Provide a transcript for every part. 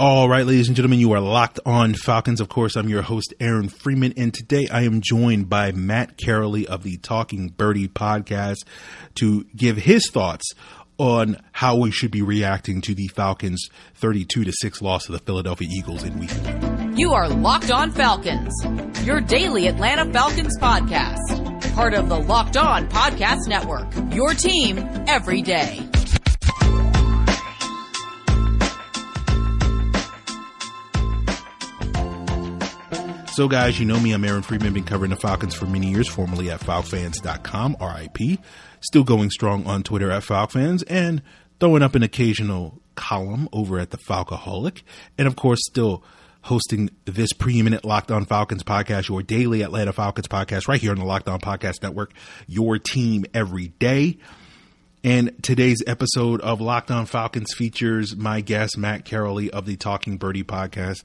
All right, ladies and gentlemen, you are locked on Falcons. Of course, I'm your host, Aaron Freeman, and today I am joined by Matt Karoly of the Talking Birdy podcast to give his thoughts on how we should be reacting to the Falcons' 32 to 6 loss to the Philadelphia Eagles in week one. You are Locked On Falcons, your daily Atlanta Falcons podcast, part of the Locked On Podcast Network, your team every day. So, guys, you know me. I'm Aaron Freeman. Been covering the Falcons for many years, formerly at FalcFans.com, RIP. Still going strong on Twitter at FalcFans and throwing up an occasional column over at the Falcoholic. And, of course, still hosting this preeminent Locked On Falcons podcast, your daily Atlanta Falcons podcast, right here on the Locked On Podcast Network, your team every day. And today's episode of Locked On Falcons features my guest, Matt Karoly of the Talking Birdy podcast.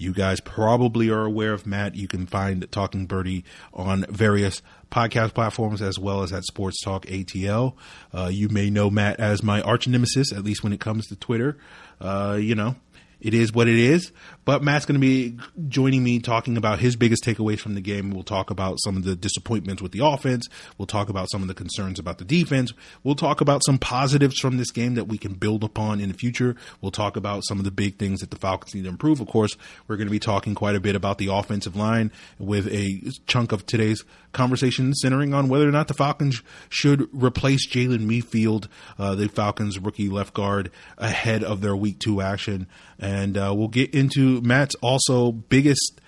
You guys probably are aware of Matt. You can find Talking Birdy on various podcast platforms as well as at Sports Talk ATL. Uh, you may know Matt as my arch nemesis, at least when it comes to Twitter. Uh, you know, it is what it is. But Matt's going to be joining me talking about his biggest takeaways from the game. We'll talk about some of the disappointments with the offense. We'll talk about some of the concerns about the defense. We'll talk about some positives from this game that we can build upon in the future. We'll talk about some of the big things that the Falcons need to improve. Of course, we're going to be talking quite a bit about the offensive line with a chunk of today's conversation centering on whether or not the Falcons should replace Jalen Mayfield, uh, the Falcons rookie left guard, ahead of their week two action. And uh, we'll get into Matt's also biggest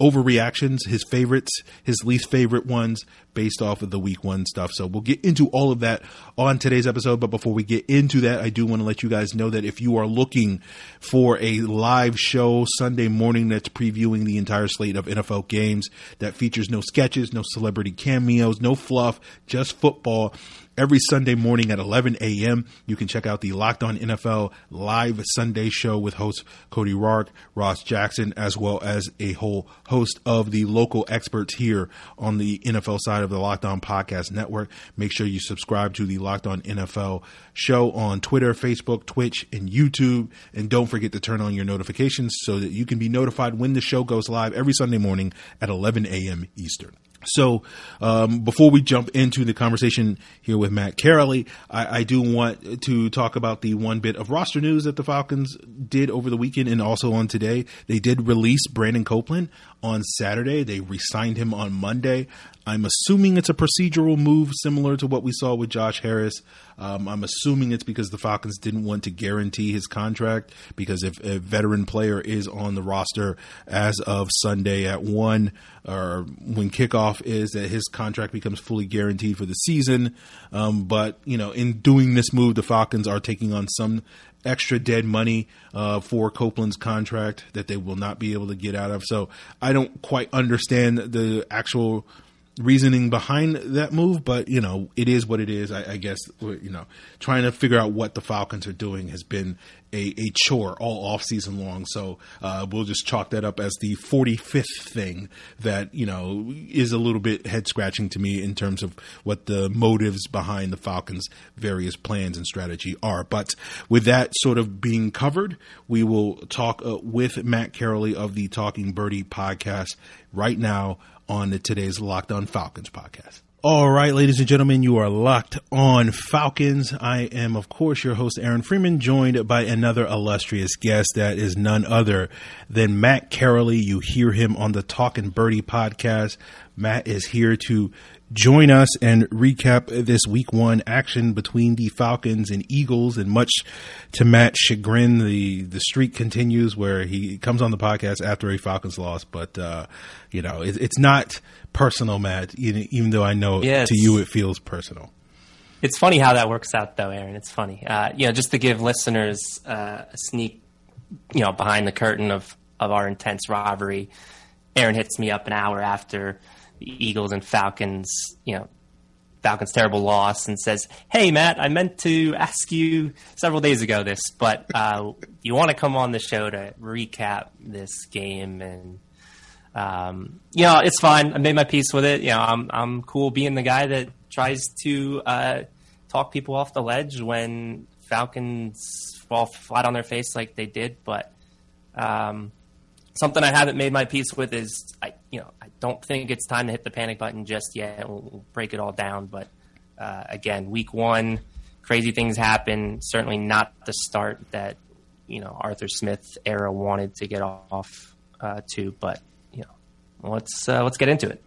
overreactions, his favorites, his least favorite ones based off of the week one stuff. So we'll get into all of that on today's episode. But before we get into that, I do want to let you guys know that if you are looking for a live show Sunday morning that's previewing the entire slate of NFL games that features no sketches, no celebrity cameos, no fluff, just football every Sunday morning at 11 a.m. You can check out the Locked On NFL live Sunday show with hosts Cody Roark, Ross Jackson, as well as a whole host of the local experts here on the NFL side of the Locked On Podcast Network. Make sure you subscribe to the Locked On NFL show on Twitter, Facebook, Twitch, and YouTube. And don't forget to turn on your notifications so that you can be notified when the show goes live every Sunday morning at 11 a.m. Eastern. So, um, before we jump into the conversation here with Matt Karoly, I, I, do want to talk about the one bit of roster news that the Falcons did over the weekend and also on today. They did release Brandon Copeland on Saturday. They re signed him on Monday. I'm assuming it's a procedural move similar to what we saw with Josh Harris. Um, I'm assuming it's because the Falcons didn't want to guarantee his contract because if a veteran player is on the roster as of Sunday at one or when kickoff is, that his contract becomes fully guaranteed for the season. Um, but you know, in doing this move, the Falcons are taking on some extra dead money uh, for Copeland's contract that they will not be able to get out of. So I don't quite understand the actual reasoning behind that move, but you know, it is what it is. I, I, guess you know, trying to figure out what the Falcons are doing has been a, a chore all off season long. So uh, we'll just chalk that up as the 45th thing that you know is a little bit head scratching to me in terms of what the motives behind the Falcons' various plans and strategy are. But with that sort of being covered, we will talk uh, with Matt Karoly of the Talking Birdy podcast right now on today's Locked On Falcons podcast. All right, ladies and gentlemen, you are locked on Falcons. I am, of course, your host, Aaron Freeman, joined by another illustrious guest that is none other than Matt Karoly. You hear him on the Talking Birdy podcast. Matt is here to join us and recap this week one action between the Falcons and Eagles. And much to Matt's chagrin, the, the streak continues where he comes on the podcast after a Falcons loss. But, uh, you know, it, it's not personal, Matt, even, even though I know to you it feels personal. It's funny how that works out, though, Aaron. It's funny. Uh, you know, just to give listeners uh, a sneak, you know, behind the curtain of, of our intense rivalry, Aaron hits me up an hour after – Eagles and Falcons, you know, Falcons' terrible loss and says, "Hey, Matt, I meant to ask you several days ago this, but uh, you want to come on the show to recap this game?" And um, you know, it's fine. I made my peace with it. You know, I'm I'm cool being the guy that tries to uh, talk people off the ledge when Falcons fall flat on their face like they did. But Um, something I haven't made my peace with is I, you know, I don't think it's time to hit the panic button just yet. We'll, we'll break it all down, but uh, again, week one, crazy things happen. Certainly not the start that you know Arthur Smith era wanted to get off uh, to, but you know, let's uh, let's get into it.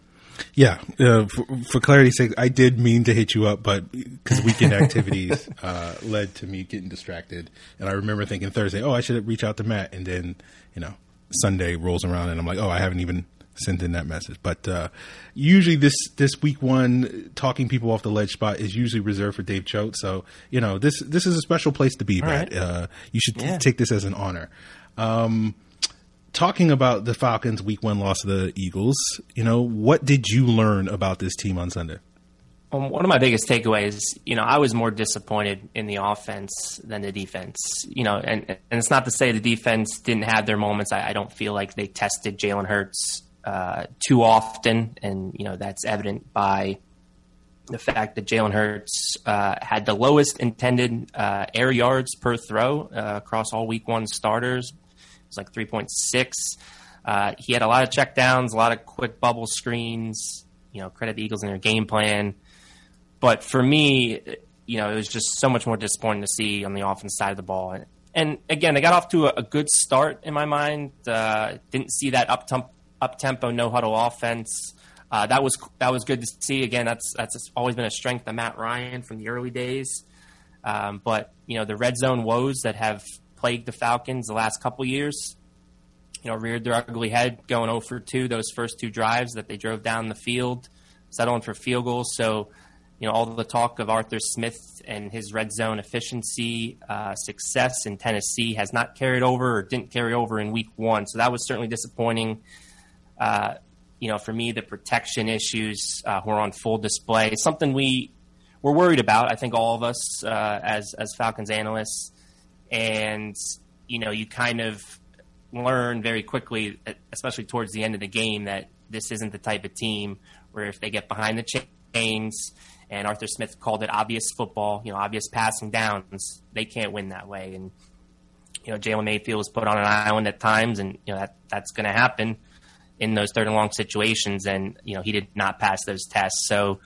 Yeah, uh, for, for, clarity's sake, I did mean to hit you up, but because weekend activities uh, led to me getting distracted, and I remember thinking Thursday, oh, I should reach out to Matt, and then you know Sunday rolls around, and I'm like, oh, I haven't even sent in that message. But uh, usually this this week one talking people off the ledge spot is usually reserved for Dave Choate. So you know this this is a special place to be, Matt. Right. Uh, you should yeah. take this as an honor. Um, talking about the Falcons' week one loss to the Eagles, you know, what did you learn about this team on Sunday? Um, one of my biggest takeaways, you know, I was more disappointed in the offense than the defense. You know, and, and it's not to say the defense didn't have their moments. I, I don't feel like they tested Jalen Hurts uh, too often, and you know that's evident by the fact that Jalen Hurts uh, had the lowest intended uh, air yards per throw uh, across all Week One starters was like 3.6. Uh, he had a lot of checkdowns, a lot of quick bubble screens. You know, credit the Eagles in their game plan. But for me, you know, it was just so much more disappointing to see on the offense side of the ball. And, and again, they got off to a, a good start in my mind. Uh, didn't see that up up tempo no huddle offense. Uh, that was that was good to see. Again, that's that's always been a strength of Matt Ryan from the early days. Um, but you know the red zone woes that have plagued the Falcons the last couple years. You know, reared their ugly head going 0 for 2 those first two drives that they drove down the field, settling for field goals. So, you know, all the talk of Arthur Smith and his red zone efficiency uh, success in Tennessee has not carried over or didn't carry over in week one. So that was certainly disappointing. Uh, you know, for me, the protection issues uh, were on full display. Something we were worried about. I think all of us uh, as as Falcons analysts and you know you kind of learn very quickly, especially towards the end of the game, that this isn't the type of team where if they get behind the chains, and Arthur Smith called it obvious football, you know, obvious passing downs, they can't win that way. And you know, Jalen Mayfield was put on an island at times, and you know that that's going to happen in those third and long situations. And you know, he did not pass those tests, so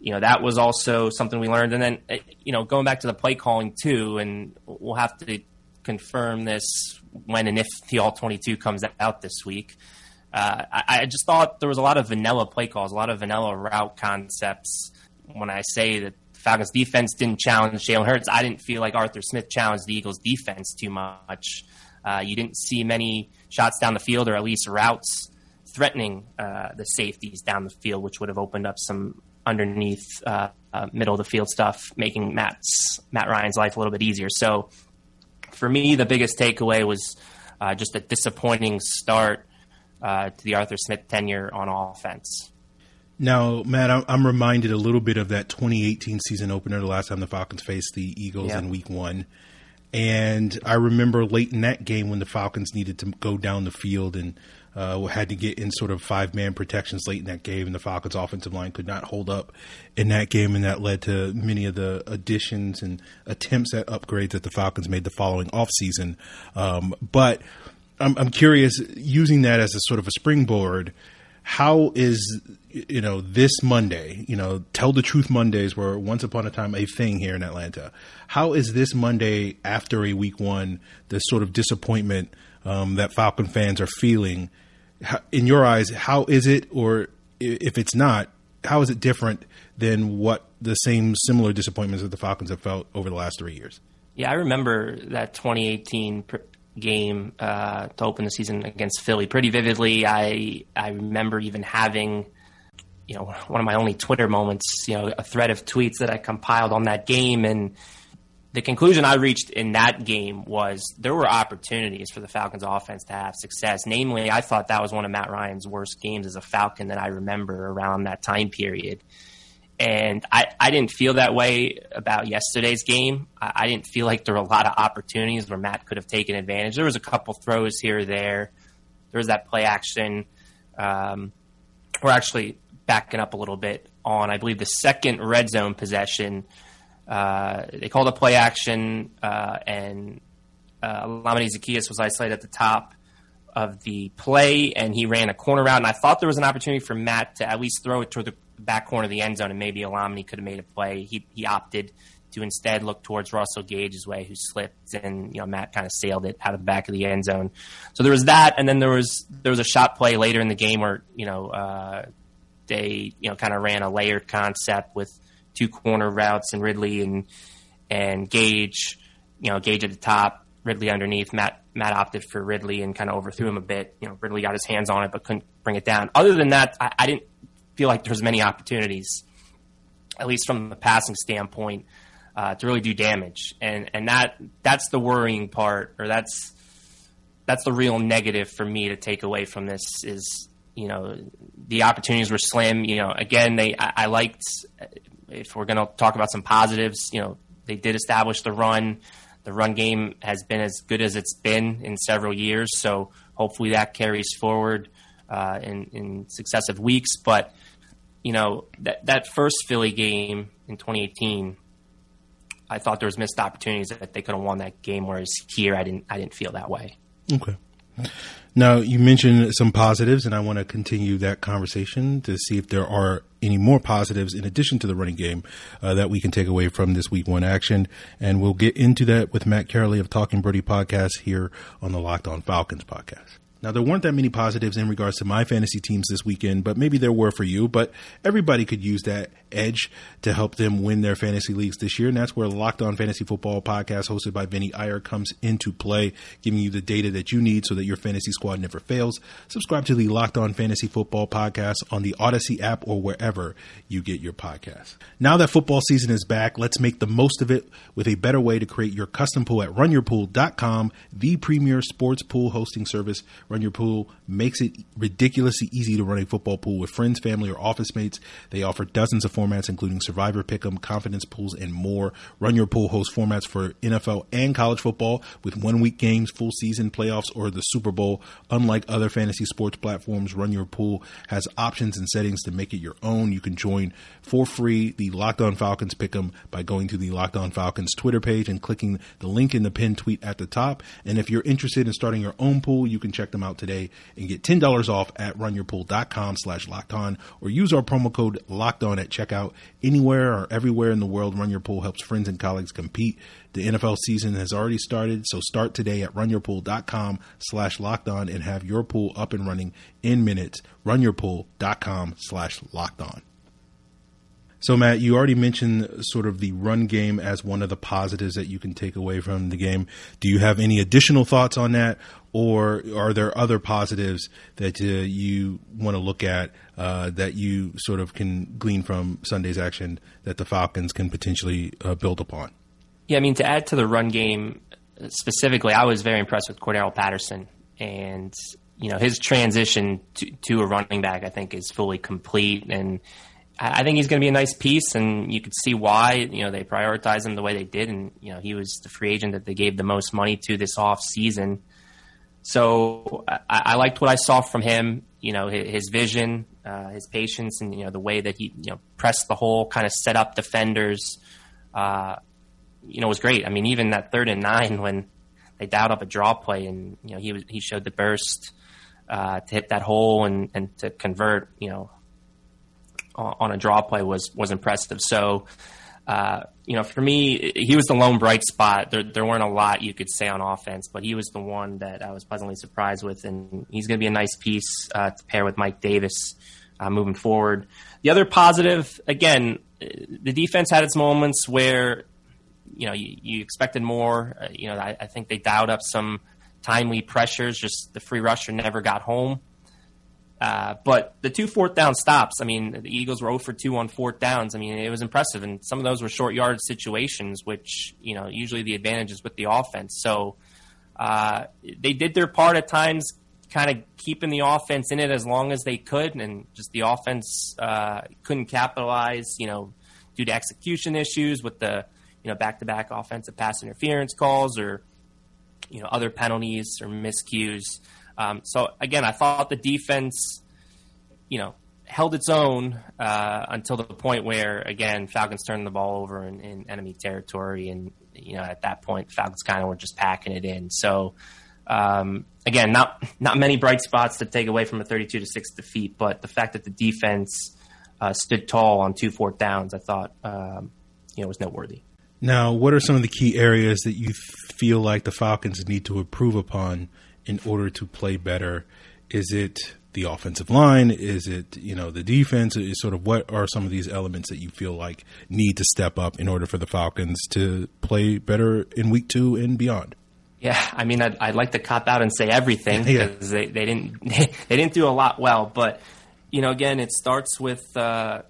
you know that was also something we learned. And then eh, you know going back to the play calling too, and we'll have to confirm this when and if the all 22 comes out this week. Uh, I, I, just thought there was a lot of vanilla play calls, a lot of vanilla route concepts. When I say that Falcons defense didn't challenge Jalen Hurts, I didn't feel like Arthur Smith challenged the Eagles defense too much. Uh, you didn't see many shots down the field, or at least routes threatening uh, the safeties down the field, which would have opened up some underneath uh, uh, middle of the field stuff, making Matt's Matt Ryan's life a little bit easier. So for me, the biggest takeaway was uh, just a disappointing start uh, to the Arthur Smith tenure on offense. Now, Matt, I'm reminded a little bit of that 2018 season opener, the last time the Falcons faced the Eagles in Week One. And I remember late in that game when the Falcons needed to go down the field and uh, had to get in sort of five man protections late in that game, and the Falcons' offensive line could not hold up in that game, and that led to many of the additions and attempts at upgrades that the Falcons made the following offseason. Um, but I'm, I'm curious, using that as a sort of a springboard, how is you know this Monday? You know, tell the truth Mondays were once upon a time a thing here in Atlanta. How is this Monday after a week one the sort of disappointment um, that Falcon fans are feeling? in your eyes, how is it, or if it's not, how is it different than what the same similar disappointments that the Falcons have felt over the last three years? Yeah, I remember that 2018 game uh, to open the season against Philly pretty vividly. I I remember even having, you know, one of my only Twitter moments, you know, a thread of tweets that I compiled on that game, and the conclusion I reached in that game was there were opportunities for the Falcons offense to have success. Namely, I thought that was one of Matt Ryan's worst games as a Falcon that I remember around that time period. And I, I didn't feel that way about yesterday's game. I, I didn't feel like there were a lot of opportunities where Matt could have taken advantage. There was a couple throws here or there. There was that play action. Um, we're actually backing up a little bit on, I believe, the second red zone possession – uh, they called a play action, uh, and uh, Olamide Zaccheaus was isolated at the top of the play, and he ran a corner route. And I thought there was an opportunity for Matt to at least throw it toward the back corner of the end zone, and maybe Olamide could have made a play. He he opted to instead look towards Russell Gage's way, who slipped, and you know Matt kind of sailed it out of the back of the end zone. So there was that, and then there was there was a shot play later in the game where you know uh, they you know kind of ran a layered concept with two corner routes and Ridley and and Gage, you know Gage at the top, Ridley underneath. Matt Matt opted for Ridley and kind of overthrew him a bit. You know Ridley got his hands on it but couldn't bring it down. Other than that, I, I didn't feel like there was many opportunities, at least from the passing standpoint, uh, to really do damage. And and that that's the worrying part, or that's that's the real negative for me to take away from this is you know the opportunities were slim. You know, again, they I, I liked if we're going to talk about some positives, you know, they did establish the run. The run game has been as good as it's been in several years, so hopefully that carries forward uh, in, in successive weeks. But you know that that first Philly game in 2018, I thought there was missed opportunities that they could have won that game. Whereas here, I didn't I didn't feel that way. Okay. Now, you mentioned some positives, and I want to continue that conversation to see if there are any more positives in addition to the running game uh, that we can take away from this week one action. And we'll get into that with Matt Karoly of Talking Birdy podcast here on the Locked On Falcons podcast. Now, there weren't that many positives in regards to my fantasy teams this weekend, but maybe there were for you. But everybody could use that edge to help them win their fantasy leagues this year. And that's where Locked On Fantasy Football podcast hosted by Vinny Iyer comes into play, giving you the data that you need so that your fantasy squad never fails. Subscribe to the Locked On Fantasy Football podcast on the Odyssey app or wherever you get your podcasts. Now that football season is back, let's make the most of it with a better way to create your custom pool at runyourpool.com, the premier sports pool hosting service. Run Your Pool makes it ridiculously easy to run a football pool with friends, family, or office mates. They offer dozens of formats, including Survivor, Pick'em, Confidence Pools, and more. Run Your Pool hosts formats for NFL and college football with one week games, full season playoffs, or the Super Bowl. Unlike other fantasy sports platforms, Run Your Pool has options and settings to make it your own. You can join for free the Locked On Falcons Pick'em by going to the Locked On Falcons Twitter page and clicking the link in the pinned tweet at the top. And if you're interested in starting your own pool, you can check them out today and get $10 off at runyourpool.com slash locked on or use our promo code locked on at checkout anywhere or everywhere in the world. Run Your Pool helps friends and colleagues compete. The NFL season has already started, so start today at runyourpool.com slash locked on and have your pool up and running in minutes. Runyourpool.com slash locked on. So, Matt, you already mentioned sort of the run game as one of the positives that you can take away from the game. Do you have any additional thoughts on that, or are there other positives that uh, you want to look at uh, that you sort of can glean from Sunday's action that the Falcons can potentially uh, build upon? Yeah, I mean, to add to the run game specifically, I was very impressed with Cordarrelle Patterson, and you know his transition to, to a running back, I think, is fully complete and I think he's going to be a nice piece, and you could see why. You know, they prioritized him the way they did, and you know, he was the free agent that they gave the most money to this off season. So I, I liked what I saw from him. You know, his, his vision, uh, his patience, and you know the way that he you know pressed the hole, kind of set up defenders. Uh, you know, was great. I mean, even that third and nine when they dialed up a draw play, and you know he was he showed the burst uh, to hit that hole and and to convert. You know, on a draw play was was impressive. So, uh, you know, for me, he was the lone bright spot. There, there weren't a lot you could say on offense, but he was the one that I was pleasantly surprised with, and he's going to be a nice piece uh, to pair with Mike Davis uh, moving forward. The other positive, again, the defense had its moments where you know you, you expected more. Uh, you know, I, I think they dialed up some timely pressures. Just the free rusher never got home. Uh, but the two fourth down stops, I mean, the Eagles were 0 for 2 on fourth downs. I mean, it was impressive. And some of those were short yard situations, which, you know, usually the advantage is with the offense. So uh, they did their part at times, kind of keeping the offense in it as long as they could. And just the offense uh, couldn't capitalize, you know, due to execution issues with the, you know, back to back offensive pass interference calls or, you know, other penalties or miscues. Um, so again, I thought the defense, you know, held its own uh, until the point where, again, Falcons turned the ball over in, in, enemy territory, and you know at that point, Falcons kind of were just packing it in. So, um, again, not not many bright spots to take away from a 32 to six defeat, but the fact that the defense uh, stood tall on two fourth downs, I thought, um, you know, was noteworthy. Now, what are some of the key areas that you feel like the Falcons need to improve upon in order to play better? Is it the offensive line? Is it you know the defense? Is sort of what are some of these elements that you feel like need to step up in order for the Falcons to play better in Week Two and beyond? Yeah, I mean, I'd, I'd like to cop out and say everything because yeah. they, they didn't they didn't do a lot well, but you know, again, it starts with uh,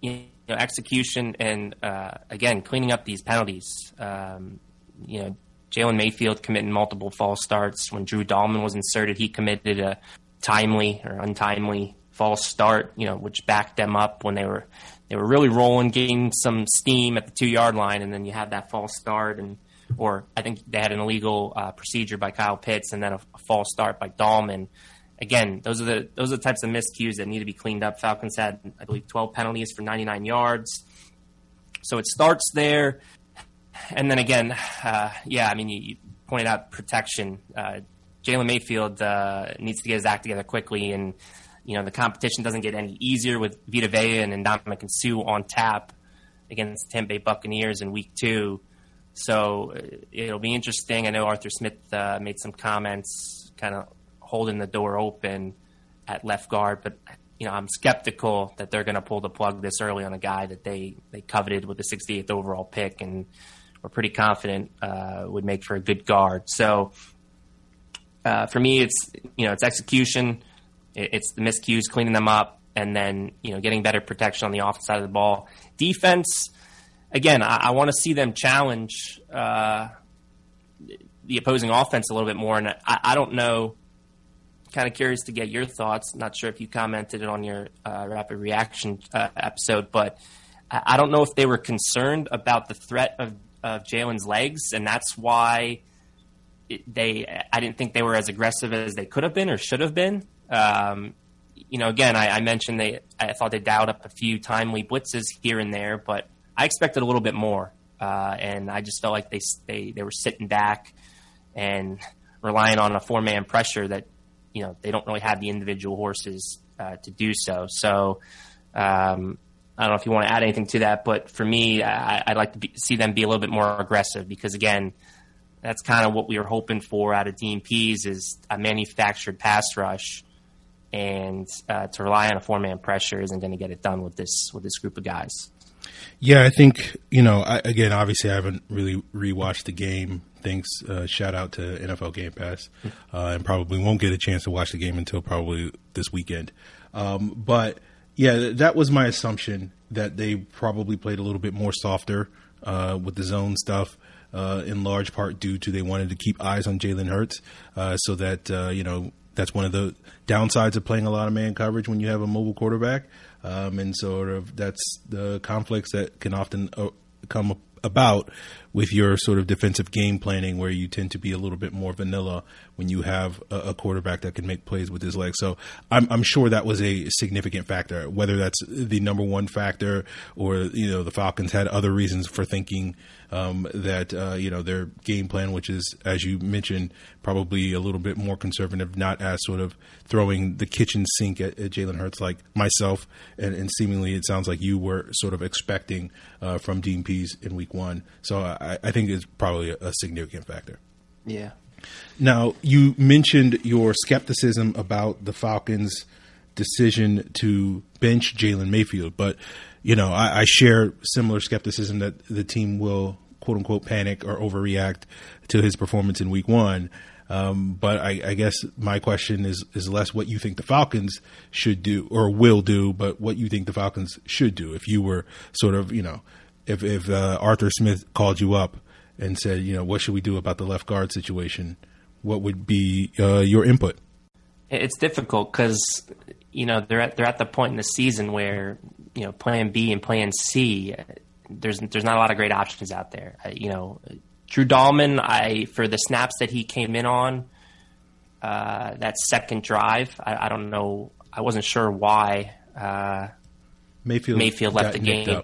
you know execution and uh, again cleaning up these penalties. Um, you know, Jalen Mayfield committing multiple false starts. When Drew Dalman was inserted, he committed a timely or untimely false start, you know, which backed them up when they were they were really rolling, gaining some steam at the two yard line, and then you have that false start, and or I think they had an illegal uh, procedure by Kyle Pitts, and then a, a, false start by Dalman. Again, those are the those are the types of miscues that need to be cleaned up. Falcons had, I believe, 12 penalties for 99 yards. So it starts there, and then again, uh, yeah, I mean, you, you pointed out protection. Uh, Jalen Mayfield uh, needs to get his act together quickly, and you know the competition doesn't get any easier with Vita Vea and Ndamukong Suh on tap against Tampa Bay Buccaneers in Week Two. So uh, it'll be interesting. I know Arthur Smith uh, made some comments, kind of holding the door open at left guard, but you know I'm skeptical that they're going to pull the plug this early on a guy that they they coveted with the 68th overall pick, and we're pretty confident uh, would make for a good guard. So uh, for me, it's you know it's execution, it's the miscues, cleaning them up, and then you know getting better protection on the offense side of the ball. Defense, again, I, I want to see them challenge uh, the opposing offense a little bit more, and I, I don't know. Kind of curious to get your thoughts. Not sure if you commented it on your uh, rapid reaction uh, episode, but I, I don't know if they were concerned about the threat of, of Jalen's legs, and that's why they I didn't think they were as aggressive as they could have been or should have been. Um, you know, again, I, I, mentioned they I thought they dialed up a few timely blitzes here and there, but I expected a little bit more, uh, and I just felt like they they they were sitting back and relying on a four man pressure that you know they don't really have the individual horses uh, to do so. So. Um, I don't know if you want to add anything to that, but for me, I, would like to be, see them be a little bit more aggressive because, again, that's kind of what we were hoping for out of Pees is a manufactured pass rush, and uh, to rely on a four man pressure isn't going to get it done with this with this group of guys. Yeah, I think you know. I, again, obviously, I haven't really rewatched the game. Thanks, uh, shout out to NFL Game Pass, uh, and probably won't get a chance to watch the game until probably this weekend. Um, but yeah, that was my assumption that they probably played a little bit more softer uh, with the zone stuff uh, in large part due to they wanted to keep eyes on Jalen Hurts, uh, so that uh, you know that's one of the downsides of playing a lot of man coverage when you have a mobile quarterback, um, and sort of that's the conflicts that can often uh, come about with your sort of defensive game planning where you tend to be a little bit more vanilla when you have a, a quarterback that can make plays with his legs. So I'm, I'm, sure that was a significant factor, whether that's the number one factor or, you know, the Falcons had other reasons for thinking um, that, uh, you know, their game plan, which is, as you mentioned, probably a little bit more conservative, not as sort of throwing the kitchen sink at, at Jalen Hurts like myself. And, and, seemingly it sounds like you were sort of expecting uh, from Pees in week one. So I, I think it's probably a, a significant factor. Yeah. Now, you mentioned your skepticism about the Falcons' decision to bench Jalen Mayfield, but you know, I, I, share similar skepticism that the team will quote unquote panic or overreact to his performance in Week One. Um, but I, I, guess my question is is less what you think the Falcons should do or will do, but what you think the Falcons should do. If you were sort of, you know, if if uh, Arthur Smith called you up and said, you know, what should we do about the left guard situation? What would be uh, your input? It's difficult because you know they're at they're at the point in the season where you know Plan B and Plan C. There's there's not a lot of great options out there. You know, Drew Dalman. I for the snaps that he came in on uh, that second drive. I, I, don't know. I wasn't sure why uh, Mayfield Mayfield left the game.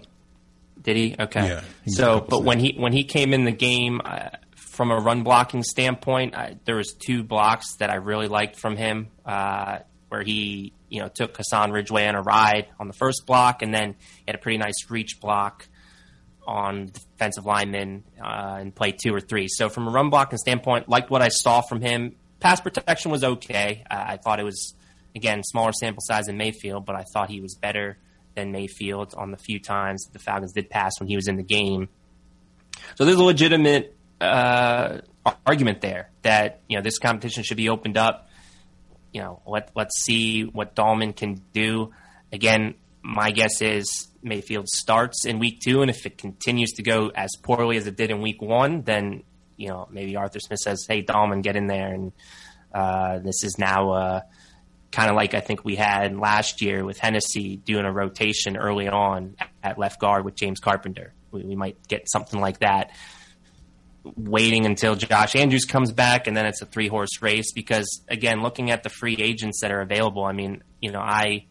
Did he? Okay. Yeah, he so, but when he when he came in the game, uh, from a run blocking standpoint, I, there was two blocks that I really liked from him, uh, where he you know took Hassan Ridgeway on a ride on the first block, and then he had a pretty nice reach block on defensive lineman uh, in play two or three. So from a run blocking standpoint, liked what I saw from him. Pass protection was okay. Uh, I thought it was again smaller sample size than Mayfield, but I thought he was better than Mayfield on the few times the Falcons did pass when he was in the game. So there's a legitimate uh, argument there that you know this competition should be opened up. You know, let let's see what Dalman can do. Again, my guess is Mayfield starts in week two, and if it continues to go as poorly as it did in week one, then you know maybe Arthur Smith says, "Hey, Dalman, get in there," and uh, this is now uh, kind of like I think we had last year with Hennessy doing a rotation early on at left guard with James Carpenter. We, we might get something like that. Waiting until Josh Andrews comes back, and then it's a three horse race. Because again, looking at the free agents that are available, I mean, you know, I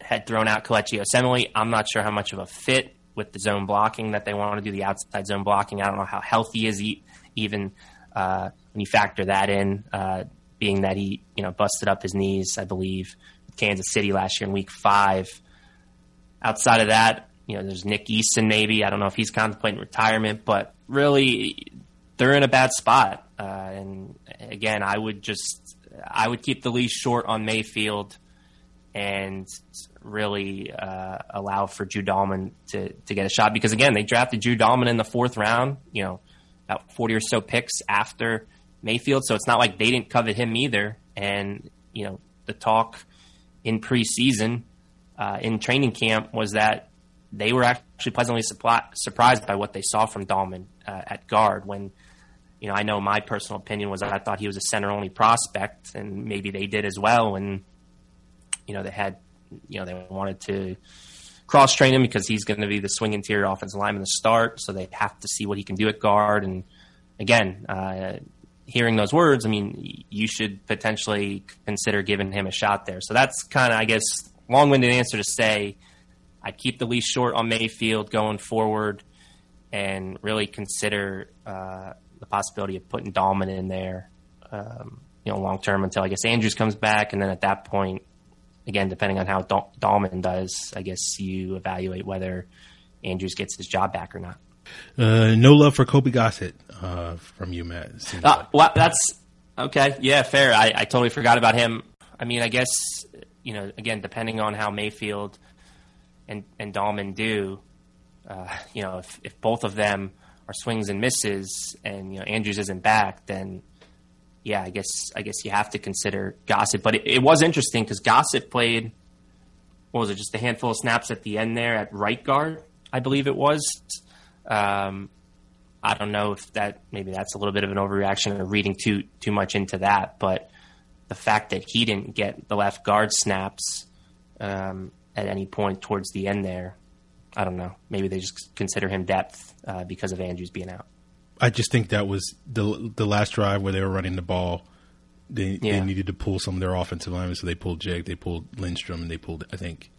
had thrown out Kelechi Osemele. I'm not sure how much of a fit with the zone blocking that they want to do the outside zone blocking. I don't know how healthy is he even uh, when you factor that in, uh, being that he you know busted up his knees, I believe, Kansas City last year in Week Five. Outside of that, you know, there's Nick Easton maybe. I don't know if he's contemplating retirement, but really, they're in a bad spot. Uh, and again, I would just I would keep the leash short on Mayfield and really uh, allow for Drew Dalman to, to get a shot because again they drafted Drew Dalman in the fourth round, you know, about forty or so picks after Mayfield, so it's not like they didn't covet him either. And you know, the talk in preseason, uh, in training camp, was that they were actually pleasantly supply- surprised by what they saw from Dalman uh, at guard. When you know, I know my personal opinion was I thought he was a center only prospect, and maybe they did as well. And you know, they had you know, they wanted to cross train him because he's going to be the swing interior offensive lineman to start. So they have to see what he can do at guard. And again, uh, hearing those words, I mean, you should potentially consider giving him a shot there. So that's kind of, I guess, long winded answer to say I'd keep the leash short on Mayfield going forward and really consider uh, the possibility of putting Dalman in there, um, you know, long term until I guess Andrews comes back. And then at that point, again, depending on how Dal- Dalman does, I guess you evaluate whether Andrews gets his job back or not. Uh, no love for Colby Gossett uh, from you, Matt. Uh, like. well, that's okay. Yeah, fair. I, I totally forgot about him. I mean, I guess you know, again, depending on how Mayfield and and Dalman do, uh, you know, if, if both of them are swings and misses, and you know Andrews isn't back, then yeah, I guess I guess you have to consider Gossett. But it, it was interesting because Gossett played what was it, just a handful of snaps at the end there at right guard, I believe it was. Um, I don't know if that maybe that's a little bit of an overreaction or reading too too much into that, but the fact that he didn't get the left guard snaps um, at any point towards the end there, I don't know. Maybe they just consider him depth uh, because of Andrews being out. I just think that was the the last drive where they were running the ball. They, yeah. they needed to pull some of their offensive linemen, so they pulled Jake, they pulled Lindstrom, and they pulled I think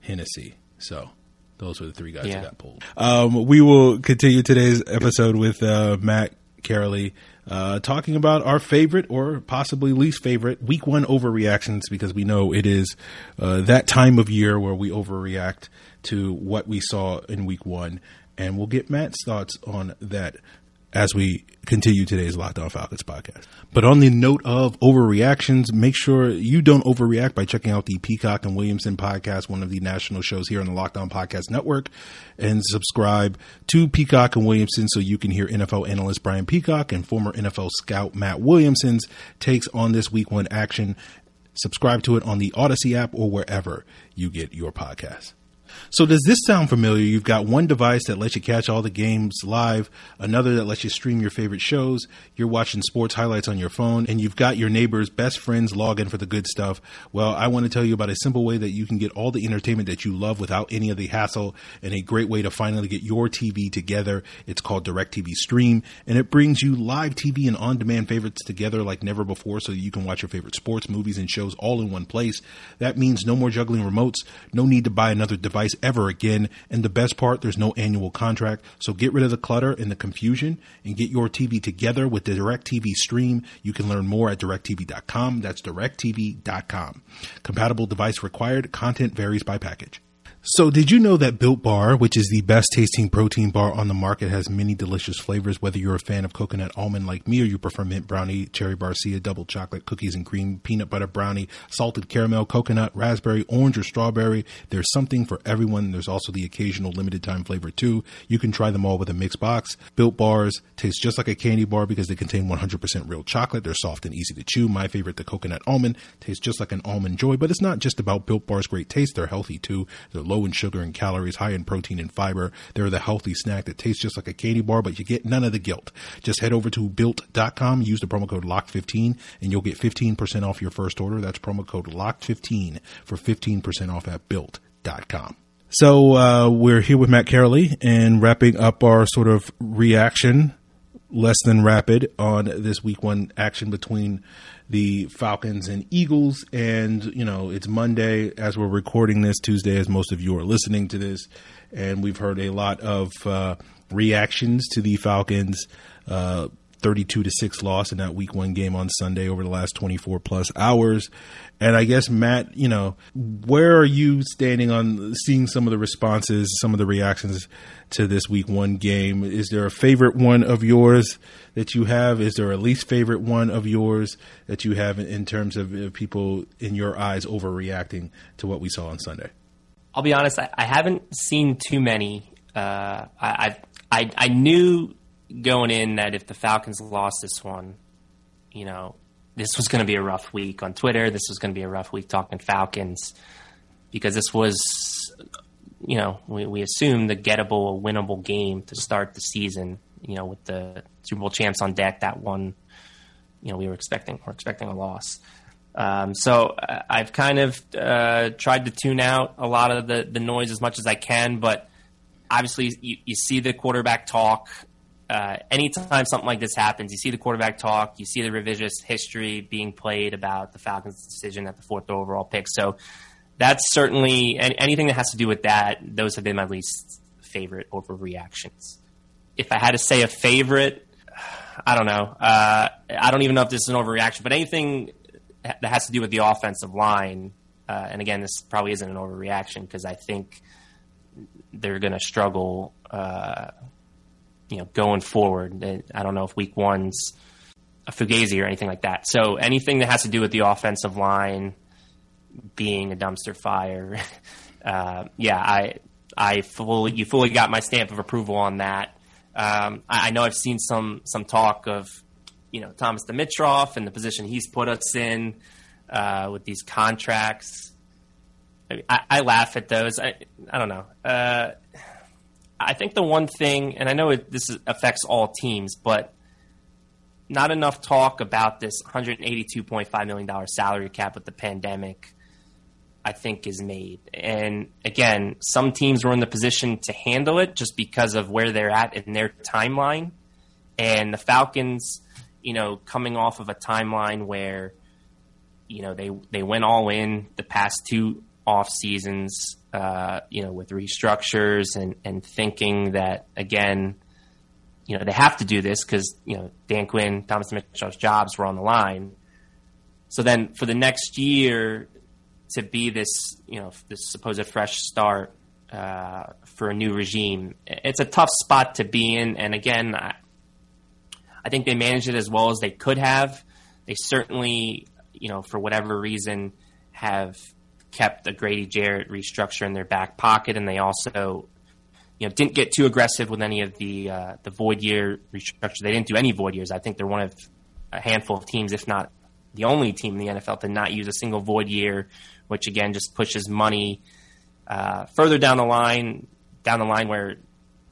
Hennessy. So those were the three guys yeah. that got pulled. Um, we will continue today's episode with uh, Matt Karoly uh, talking about our favorite or possibly least favorite week one overreactions because we know it is uh, that time of year where we overreact to what we saw in week one. And we'll get Matt's thoughts on that as we continue today's Locked On Falcons podcast. But on the note of overreactions, make sure you don't overreact by checking out the Peacock and Williamson podcast, one of the national shows here on the Locked On Podcast Network, and subscribe to Peacock and Williamson so you can hear NFL analyst Brian Peacock and former NFL scout Matt Williamson's takes on this week one action. Subscribe to it on the Odyssey app or wherever you get your podcasts. So does this sound familiar? You've got one device that lets you catch all the games live, another that lets you stream your favorite shows, you're watching sports highlights on your phone, and you've got your neighbor's best friends log in for the good stuff. Well, I want to tell you about a simple way that you can get all the entertainment that you love without any of the hassle and a great way to finally get your TV together. It's called DirecTV Stream, and it brings you live TV and on-demand favorites together like never before so you can watch your favorite sports, movies, and shows all in one place. That means no more juggling remotes, no need to buy another device ever again. And the best part, there's no annual contract. So get rid of the clutter and the confusion and get your TV together with the DirecTV stream. You can learn more at directv.com. That's directv.com. Compatible device required. Content varies by package. So, did you know that Built Bar, which is the best tasting protein bar on the market, has many delicious flavors? Whether you're a fan of coconut almond like me, or you prefer mint brownie, cherry barcia, double chocolate, cookies and cream, peanut butter brownie, salted caramel, coconut, raspberry, orange, or strawberry, there's something for everyone. There's also the occasional limited time flavor too. You can try them all with a mixed box. Built Bars taste just like a candy bar because they contain 100% real chocolate. They're soft and easy to chew. My favorite, the coconut almond, tastes just like an almond joy, but it's not just about Built Bar's great taste. They're healthy too. They're low in sugar and calories, high in protein and fiber. They're the healthy snack that tastes just like a candy bar, but you get none of the guilt. Just head over to built.com, use the promo code LOCK15, and you'll get 15% off your first order. That's promo code LOCK15 for 15% off at built.com. So uh, we're here with Matt Karoly and wrapping up our sort of reaction, less than rapid, on this week one action between the Falcons and Eagles. And, you know, it's Monday as we're recording this, Tuesday as most of you are listening to this. And we've heard a lot of uh, reactions to the Falcons. Uh, 32 to 6 loss in that week one game on Sunday over the last 24 plus hours. And I guess, Matt, you know, where are you standing on seeing some of the responses, some of the reactions to this week one game? Is there a favorite one of yours that you have? Is there a least favorite one of yours that you have in terms of people in your eyes overreacting to what we saw on Sunday? I'll be honest, I, I haven't seen too many. Uh, I, I, I knew going in that if the Falcons lost this one, you know, this was going to be a rough week on Twitter. This was going to be a rough week talking Falcons because this was, you know, we, we assumed the gettable, winnable game to start the season. You know, with the Super Bowl champs on deck, that one, you know, we were expecting we're expecting a loss. Um, so uh, I've kind of uh, tried to tune out a lot of the the noise as much as I can, but obviously you, you see the quarterback talk uh, anytime something like this happens, you see the quarterback talk, you see the revisionist history being played about the Falcons' decision at the fourth overall pick. So that's certainly anything that has to do with that. Those have been my least favorite overreactions. If I had to say a favorite, I don't know. Uh, I don't even know if this is an overreaction, but anything that has to do with the offensive line, uh, and again, this probably isn't an overreaction because I think they're going to struggle uh, you know, going forward. I don't know if week one's a fugazi or anything like that. So anything that has to do with the offensive line being a dumpster fire, uh, yeah, I I fully you fully got my stamp of approval on that. Um, I, I, know I've seen some some talk of you know Thomas Dimitroff and the position he's put us in uh, with these contracts. I, I, laugh at those. I I don't know. Uh, I think the one thing, and I know it, this affects all teams, but not enough talk about this $182.5 million salary cap with the pandemic, I think, is made. And again, some teams were in the position to handle it just because of where they're at in their timeline. And the Falcons, you know, coming off of a timeline where, you know, they, they went all in the past two off seasons, uh, you know, with restructures and, and thinking that again, you know, they have to do this because you know Dan Quinn, Thomas Dimitroff's jobs were on the line. So then, for the next year, to be this, you know, this supposed fresh start uh, for a new regime, it's a tough spot to be in. And again, I, I think they managed it as well as they could have. They certainly, you know, for whatever reason, have kept a Grady Jarrett restructure in their back pocket, and they also you know didn't get too aggressive with any of the uh, the void year restructure. They didn't do any void years. I think they're one of a handful of teams, if not the only team in the NFL, to not use a single void year, which again just pushes money Uh, further down the line, down the line where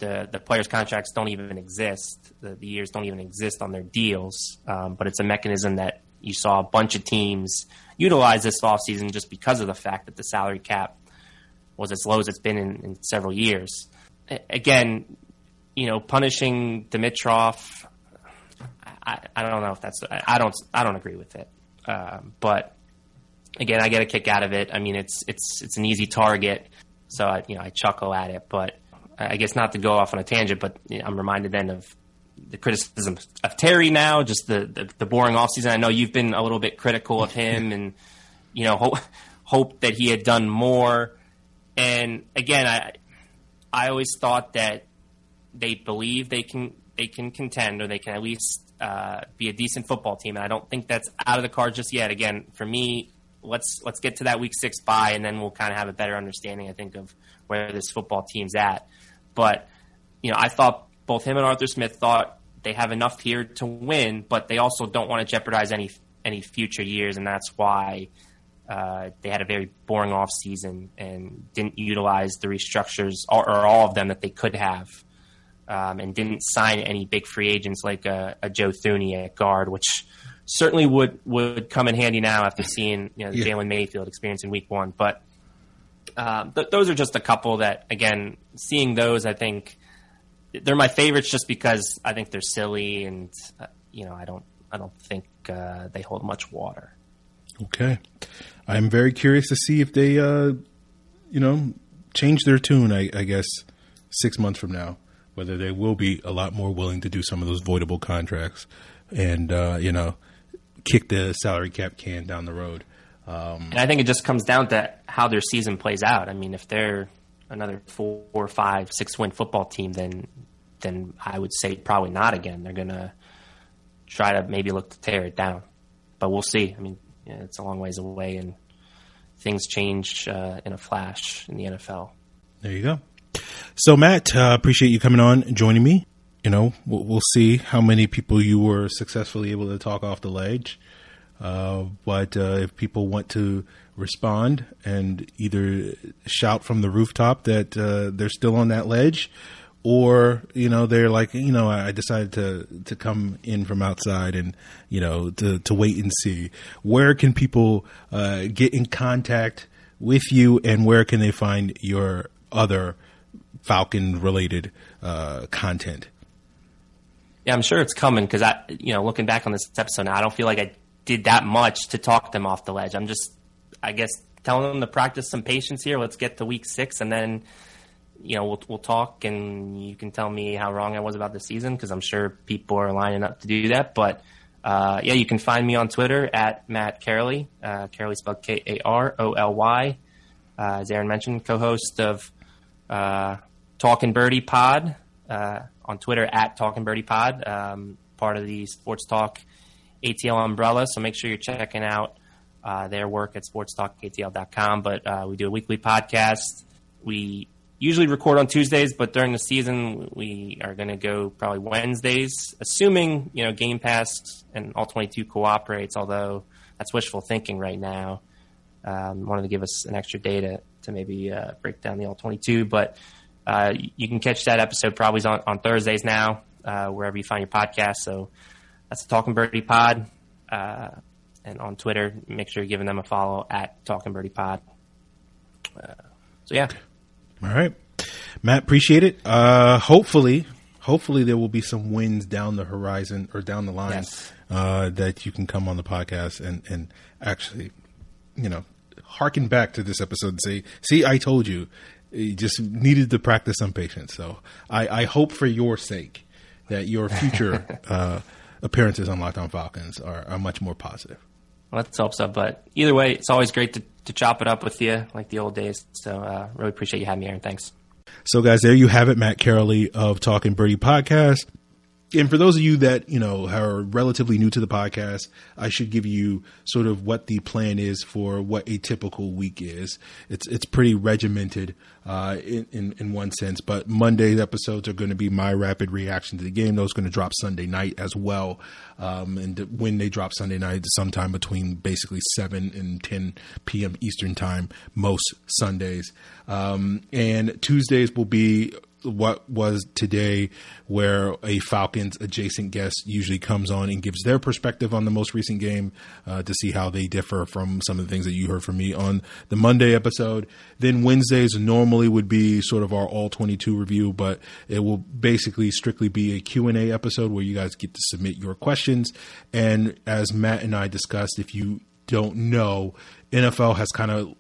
the the players' contracts don't even exist, the, the years don't even exist on their deals, um, but it's a mechanism that you saw a bunch of teams utilize this offseason just because of the fact that the salary cap was as low as it's been in, in several years. Again, you know, punishing Dimitroff, I, I don't know if that's I, don't I don't agree with it, uh, but again, I get a kick out of it. I mean, it's it's it's an easy target, so I, you know I chuckle at it. But I guess not to go off on a tangent, but I'm reminded then of the criticism of Terry now, just the, the the boring offseason. I know you've been a little bit critical of him, and you know hope that he had done more. And again, I I always thought that they believe they can they can contend or they can at least uh, be a decent football team, and I don't think that's out of the cards just yet. Again, for me, let's let's get to that week six bye, and then we'll kind of have a better understanding, I think, of where this football team's at. But you know, I thought both him and Arthur Smith thought they have enough here to win, but they also don't want to jeopardize any any future years, and that's why uh, they had a very boring off season and didn't utilize the restructures or, or all of them that they could have, um, and didn't sign any big free agents like a, a Joe Thuney at guard, which certainly would would come in handy now after seeing you know the Yeah. Jalen Mayfield experience in Week One. But um, th- those are just a couple that, again, seeing those, I think they're my favorites just because I think they're silly and uh, you know I don't I don't think uh, they hold much water. Okay. I'm very curious to see if they, uh, you know, change their tune, I, I guess, six months from now, whether they will be a lot more willing to do some of those voidable contracts and, uh, you know, kick the salary cap can down the road. Um, And I think it just comes down to how their season plays out. I mean, if they're another four or five, six win football team, then then I would say probably not again. They're gonna try to maybe look to tear it down, but we'll see. I mean, yeah, it's a long ways away, and things change uh, in a flash in the NFL. There you go. So, Matt, uh, appreciate you coming on and joining me. You know, we'll, we'll see how many people you were successfully able to talk off the ledge. Uh, but uh, if people want to respond and either shout from the rooftop that uh, they're still on that ledge, or you know they're like, you know, I decided to to come in from outside and you know to to wait and see. Where can people uh, get in contact with you, and where can they find your other Falcon related uh, content? Yeah, I'm sure it's coming because I, you know, looking back on this episode now, I don't feel like I did that much to talk them off the ledge. I'm just, I guess, telling them to practice some patience here. Let's get to week six, and then, you know, we'll we'll talk, and you can tell me how wrong I was about the season because I'm sure people are lining up to do that. But uh, yeah, you can find me on Twitter at Matt Karoly. Uh, Karoly spelled K A R O L Y. Uh, as Aaron mentioned, co-host of uh, Talking Birdy Pod uh, on Twitter at Talking Birdy Pod, um, part of the Sports Talk ATL umbrella. So make sure you're checking out uh, their work at sportstalkatl.com. But uh, we do a weekly podcast. We usually record on Tuesdays, but during the season we are going to go probably Wednesdays, assuming you know Game Pass and all 22 cooperates. Although that's wishful thinking right now. Um, wanted to give us an extra day to, to maybe uh, break down the all 22, but uh, you can catch that episode probably on, on Thursdays now, uh, wherever you find your podcast. So that's the Talking Birdy Pod. Uh, and on Twitter, make sure you're giving them a follow at Talking Birdy Pod. Uh, so yeah, All right, Matt, appreciate it. Uh, hopefully, hopefully there will be some wins down the horizon or down the line Yes. uh, that you can come on the podcast and and actually, you know, harken back to this episode and say, "See, I told you." You just needed to practice some patience. So I, I hope for your sake that your future uh, appearances on Locked On Falcons are, are much more positive. Let's hope so. But either way, it's always great to, to chop it up with you like the old days. So uh, really appreciate you having me, Aaron. Thanks. So, guys, there you have it. Matt Karoly of Talking Birdy Podcast. And for those of you that you know are relatively new to the podcast, I should give you sort of what the plan is for what a typical week is. It's it's pretty regimented uh, in, in, in one sense, but Monday episodes are going to be my rapid reaction to the game. Those going to drop Sunday night as well, um, and when they drop Sunday night, sometime between basically seven and ten p.m. Eastern time most Sundays, um, and Tuesdays will be what was today, where a Falcons adjacent guest usually comes on and gives their perspective on the most recent game uh, to see how they differ from some of the things that you heard from me on the Monday episode. Then Wednesdays normally would be sort of our all 22 review, but it will basically strictly be a Q&A episode where you guys get to submit your questions. And as Matt and I discussed, if you don't know, NFL has kind of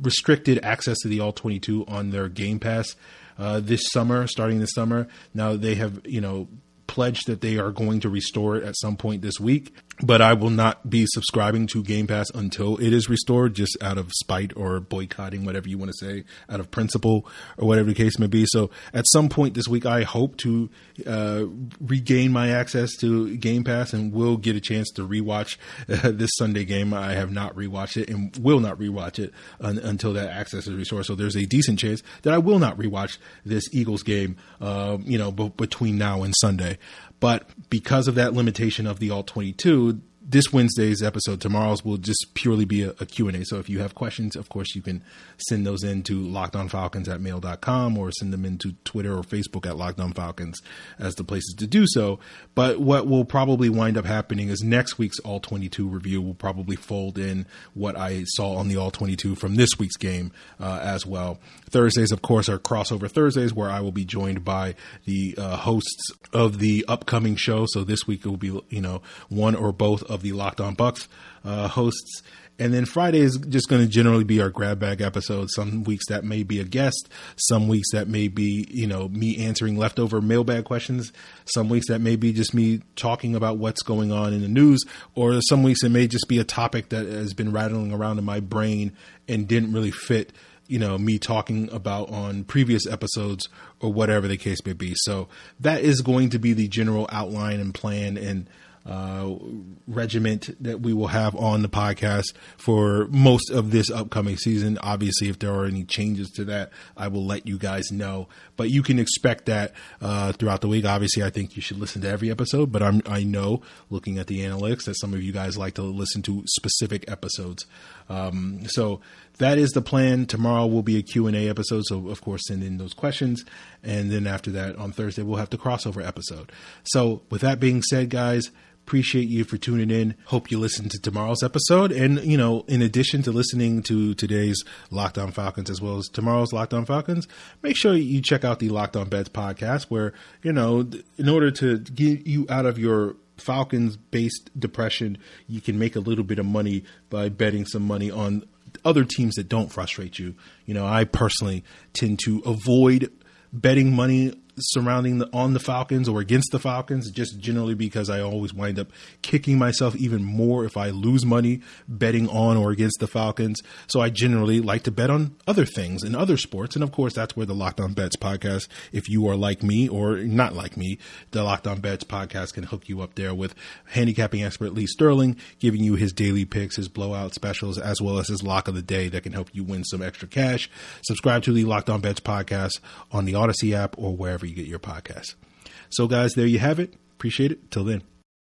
restricted access to the all 22 on their game pass uh, this summer, starting this summer. Now they have, you know, pledged that they are going to restore it at some point this week but I will not be subscribing to Game Pass until it is restored, just out of spite or boycotting, whatever you want to say, out of principle or whatever the case may be. So at some point this week, I hope to uh, regain my access to Game Pass and will get a chance to rewatch uh, this Sunday game. I have not rewatched it and will not rewatch it un- until that access is restored. So there's a decent chance that I will not rewatch this Eagles game, uh, you know, b- between now and Sunday. But because of that limitation of the all 22, this Wednesday's episode, tomorrow's will just purely be a, a, Q&A. So if you have questions, of course, you can send those in to lockedonfalcons at mail.com or send them into Twitter or Facebook at lockedonfalcons as the places to do so. But what will probably wind up happening is next week's All 22 review will probably fold in what I saw on the All 22 from this week's game uh, as well. Thursdays, of course, are crossover Thursdays where I will be joined by the uh, hosts of the upcoming show. So this week it will be, you know, one or both of the Locked On Bucks uh, hosts. And then Friday is just going to generally be our grab bag episode. Some weeks that may be a guest. Some weeks that may be, you know, me answering leftover mailbag questions. Some weeks that may be just me talking about what's going on in the news. Or some weeks it may just be a topic that has been rattling around in my brain and didn't really fit you know me talking about on previous episodes or whatever the case may be. So that is going to be the general outline and plan and uh, regiment that we will have on the podcast for most of this upcoming season. Obviously, if there are any changes to that, I will let you guys know. But you can expect that uh, throughout the week. Obviously, I think you should listen to every episode. But I'm, I know, looking at the analytics, that some of you guys like to listen to specific episodes. Um, so that is the plan. Tomorrow will be a Q&A episode, so of course send in those questions. And then after that, on Thursday, we'll have the crossover episode. So with that being said, guys, appreciate you for tuning in. Hope you listen to tomorrow's episode. And, you know, in addition to listening to today's Locked On Falcons as well as tomorrow's Locked On Falcons, make sure you check out the Locked On Bets podcast where, you know, in order to get you out of your Falcons based depression, you can make a little bit of money by betting some money on other teams that don't frustrate you. You know, I personally tend to avoid betting money surrounding the on the Falcons or against the Falcons, just generally because I always wind up kicking myself even more if I lose money betting on or against the Falcons. So I generally like to bet on other things and other sports, and of course that's where the Locked On Bets podcast, if you are like me or not like me, the Locked On Bets podcast can hook you up there with handicapping expert Lee Sterling giving you his daily picks, his blowout specials, as well as his lock of the day that can help you win some extra cash. Subscribe to the Locked On Bets podcast on the Audacy app or wherever you get your podcast. So, guys, there you have it. Appreciate it. Till then.